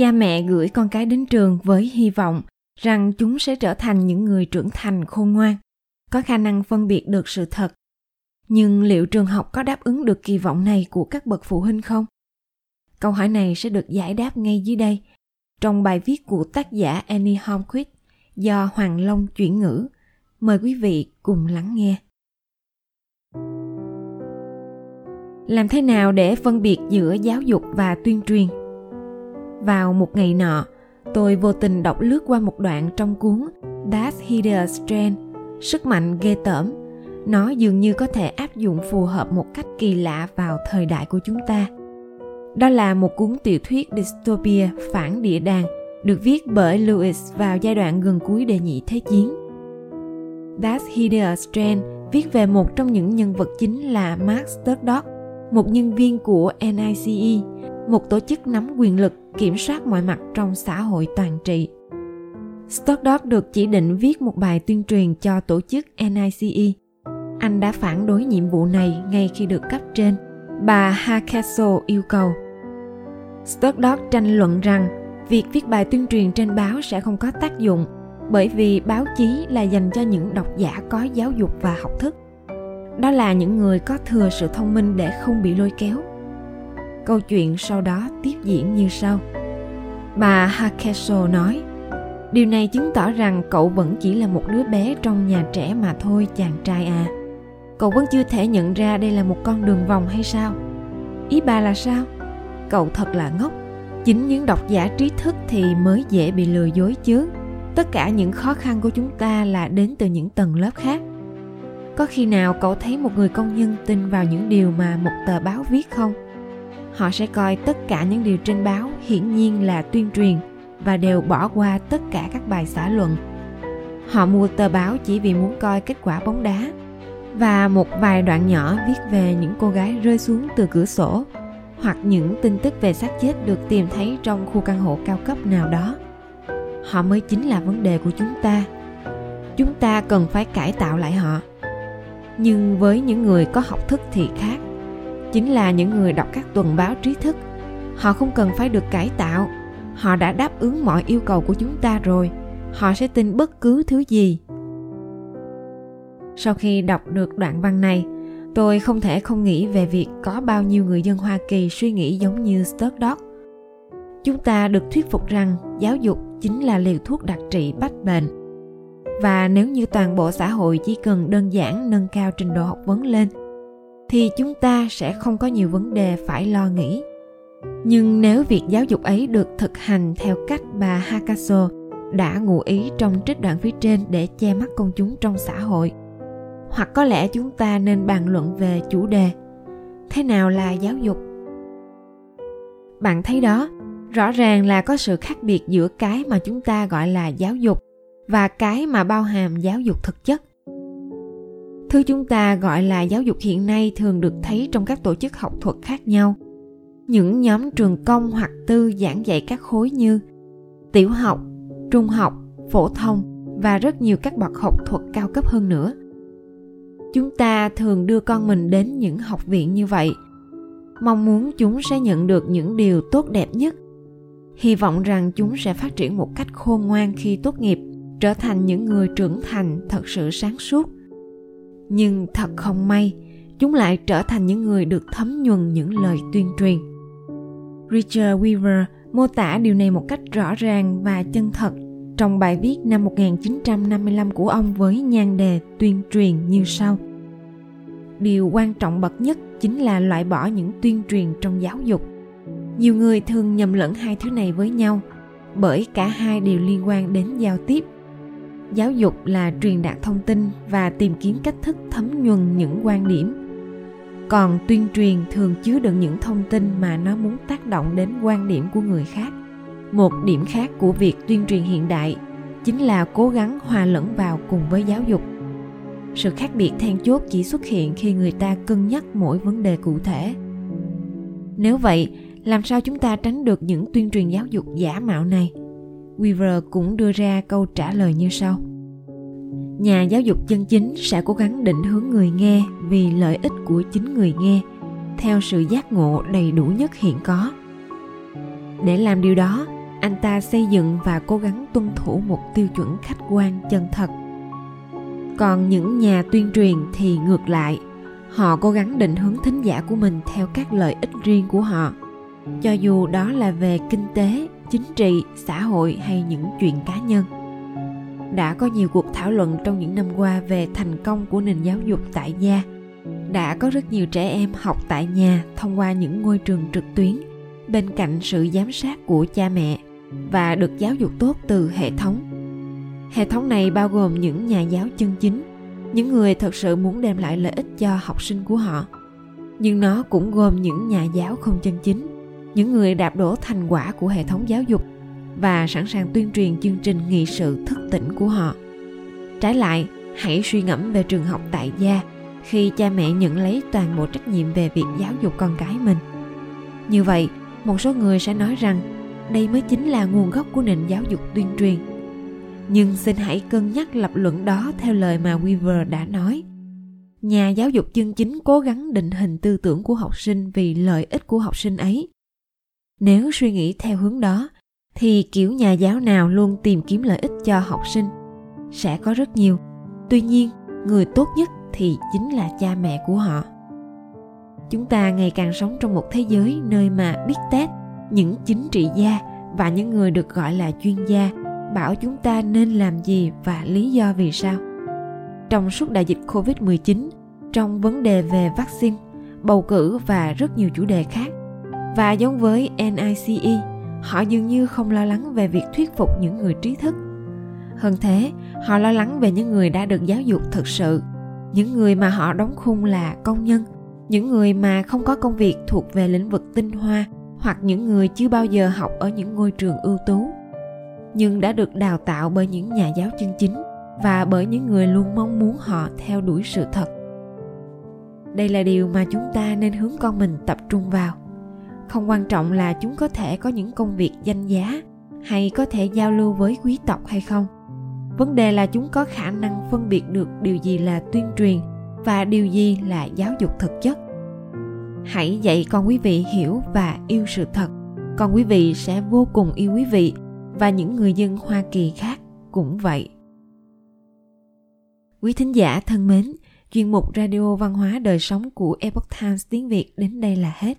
cha mẹ gửi con cái đến trường với hy vọng rằng chúng sẽ trở thành những người trưởng thành khôn ngoan, có khả năng phân biệt được sự thật nhưng liệu trường học có đáp ứng được kỳ vọng này của các bậc phụ huynh không câu hỏi này sẽ được giải đáp ngay dưới đây trong bài viết của tác giả Annie Holmquist do Hoàng Long chuyển ngữ. Mời quý vị cùng lắng nghe. Làm thế nào để phân biệt giữa giáo dục và tuyên truyền? Vào một ngày nọ, tôi vô tình đọc lướt qua một đoạn trong cuốn Das Hideous Strand, sức mạnh ghê tởm. Nó dường như có thể áp dụng phù hợp một cách kỳ lạ vào thời đại của chúng ta. Đó là một cuốn tiểu thuyết dystopia phản địa đàng được viết bởi Lewis vào giai đoạn gần cuối đệ nhị thế chiến. Das Hideous Strand viết về một trong những nhân vật chính là Mark Sturdock, một nhân viên của NICE, một tổ chức nắm quyền lực kiểm soát mọi mặt trong xã hội toàn trị. Stoddard được chỉ định viết một bài tuyên truyền cho tổ chức NICE. Anh đã phản đối nhiệm vụ này ngay khi được cấp trên, bà Hakaso yêu cầu. Stoddard tranh luận rằng việc viết bài tuyên truyền trên báo sẽ không có tác dụng bởi vì báo chí là dành cho những độc giả có giáo dục và học thức. Đó là những người có thừa sự thông minh để không bị lôi kéo Câu chuyện sau đó tiếp diễn như sau. Bà Hakeso nói, Điều này chứng tỏ rằng cậu vẫn chỉ là một đứa bé trong nhà trẻ mà thôi chàng trai à. Cậu vẫn chưa thể nhận ra đây là một con đường vòng hay sao? Ý bà là sao? Cậu thật là ngốc. Chính những độc giả trí thức thì mới dễ bị lừa dối chứ. Tất cả những khó khăn của chúng ta là đến từ những tầng lớp khác. Có khi nào cậu thấy một người công nhân tin vào những điều mà một tờ báo viết không? Họ sẽ coi tất cả những điều trên báo hiển nhiên là tuyên truyền và đều bỏ qua tất cả các bài xã luận. Họ mua tờ báo chỉ vì muốn coi kết quả bóng đá và một vài đoạn nhỏ viết về những cô gái rơi xuống từ cửa sổ hoặc những tin tức về xác chết được tìm thấy trong khu căn hộ cao cấp nào đó. Họ mới chính là vấn đề của chúng ta. Chúng ta cần phải cải tạo lại họ. Nhưng với những người có học thức thì khác chính là những người đọc các tuần báo trí thức. Họ không cần phải được cải tạo. Họ đã đáp ứng mọi yêu cầu của chúng ta rồi. Họ sẽ tin bất cứ thứ gì. Sau khi đọc được đoạn văn này, tôi không thể không nghĩ về việc có bao nhiêu người dân hoa kỳ suy nghĩ giống như Sturdock. chúng ta được thuyết phục rằng giáo dục chính là liều thuốc đặc trị bách bệnh. Và nếu như toàn bộ xã hội chỉ cần đơn giản nâng cao trình độ học vấn lên thì chúng ta sẽ không có nhiều vấn đề phải lo nghĩ. Nhưng nếu việc giáo dục ấy được thực hành theo cách bà hakaso đã ngụ ý trong trích đoạn phía trên để che mắt công chúng trong xã hội, hoặc có lẽ chúng ta nên bàn luận về chủ đề, thế nào là giáo dục? Bạn thấy đó, rõ ràng là có sự khác biệt giữa cái mà chúng ta gọi là giáo dục và cái mà bao hàm giáo dục thực chất. Thứ chúng ta gọi là giáo dục hiện nay thường được thấy trong các tổ chức học thuật khác nhau. Những nhóm trường công hoặc tư giảng dạy các khối như tiểu học, trung học, phổ thông và rất nhiều các bậc học thuật cao cấp hơn nữa. Chúng ta thường đưa con mình đến những học viện như vậy, mong muốn chúng sẽ nhận được những điều tốt đẹp nhất. Hy vọng rằng chúng sẽ phát triển một cách khôn ngoan khi tốt nghiệp, trở thành những người trưởng thành thật sự sáng suốt nhưng thật không may, chúng lại trở thành những người được thấm nhuần những lời tuyên truyền richard weaver mô tả điều này một cách rõ ràng và chân thật trong bài viết năm 1955 của ông với nhan đề tuyên truyền như sau. Điều quan trọng bậc nhất chính là loại bỏ những tuyên truyền trong giáo dục. Nhiều người thường nhầm lẫn hai thứ này với nhau, bởi cả hai đều liên quan đến giao tiếp giáo dục là truyền đạt thông tin và tìm kiếm cách thức thấm nhuần những quan điểm. Còn tuyên truyền thường chứa đựng những thông tin mà nó muốn tác động đến quan điểm của người khác. Một điểm khác của việc tuyên truyền hiện đại chính là cố gắng hòa lẫn vào cùng với giáo dục. Sự khác biệt then chốt chỉ xuất hiện khi người ta cân nhắc mỗi vấn đề cụ thể. Nếu vậy, làm sao chúng ta tránh được những tuyên truyền giáo dục giả mạo này? Weaver cũng đưa ra câu trả lời như sau. Nhà giáo dục chân chính sẽ cố gắng định hướng người nghe vì lợi ích của chính người nghe, theo sự giác ngộ đầy đủ nhất hiện có. Để làm điều đó, anh ta xây dựng và cố gắng tuân thủ một tiêu chuẩn khách quan chân thật còn những nhà tuyên truyền thì ngược lại họ cố gắng định hướng thính giả của mình theo các lợi ích riêng của họ cho dù đó là về kinh tế chính trị, xã hội hay những chuyện cá nhân. Đã có nhiều cuộc thảo luận trong những năm qua về thành công của nền giáo dục tại gia đã có rất nhiều trẻ em học tại nhà thông qua những ngôi trường trực tuyến, bên cạnh sự giám sát của cha mẹ và được giáo dục tốt từ hệ thống. Hệ thống này bao gồm những nhà giáo chân chính, những người thật sự muốn đem lại lợi ích cho học sinh của họ. Nhưng nó cũng gồm những nhà giáo không chân chính những người đạp đổ thành quả của hệ thống giáo dục và sẵn sàng tuyên truyền chương trình nghị sự thức tỉnh của họ trái lại, hãy suy ngẫm về trường học tại gia khi cha mẹ nhận lấy toàn bộ trách nhiệm về việc giáo dục con cái mình như vậy, một số người sẽ nói rằng đây mới chính là nguồn gốc của nền giáo dục tuyên truyền nhưng xin hãy cân nhắc lập luận đó theo lời mà Weaver đã nói. Nhà giáo dục chân chính cố gắng định hình tư tưởng của học sinh vì lợi ích của học sinh ấy. Nếu suy nghĩ theo hướng đó, thì kiểu nhà giáo nào luôn tìm kiếm lợi ích cho học sinh sẽ có rất nhiều. Tuy nhiên, người tốt nhất thì chính là cha mẹ của họ. Chúng ta ngày càng sống trong một thế giới nơi mà biết tết những chính trị gia và những người được gọi là chuyên gia bảo chúng ta nên làm gì và lý do vì sao. Trong suốt đại dịch Covid-19, trong vấn đề về vaccine, bầu cử và rất nhiều chủ đề khác. Và giống với NICE, họ dường như không lo lắng về việc thuyết phục những người trí thức. Hơn thế, họ lo lắng về những người đã được giáo dục thực sự, những người mà họ đóng khung là công nhân, những người mà không có công việc thuộc về lĩnh vực tinh hoa hoặc những người chưa bao giờ học ở những ngôi trường ưu tú nhưng đã được đào tạo bởi những nhà giáo chân chính và bởi những người luôn mong muốn họ theo đuổi sự thật đây là điều mà chúng ta nên hướng con mình tập trung vào không quan trọng là chúng có thể có những công việc danh giá hay có thể giao lưu với quý tộc hay không vấn đề là chúng có khả năng phân biệt được điều gì là tuyên truyền và điều gì là giáo dục thực chất hãy dạy con quý vị hiểu và yêu sự thật con quý vị sẽ vô cùng yêu quý vị và những người dân Hoa Kỳ khác cũng vậy. Quý thính giả thân mến, chuyên mục Radio Văn hóa Đời Sống của Epoch Times tiếng Việt đến đây là hết.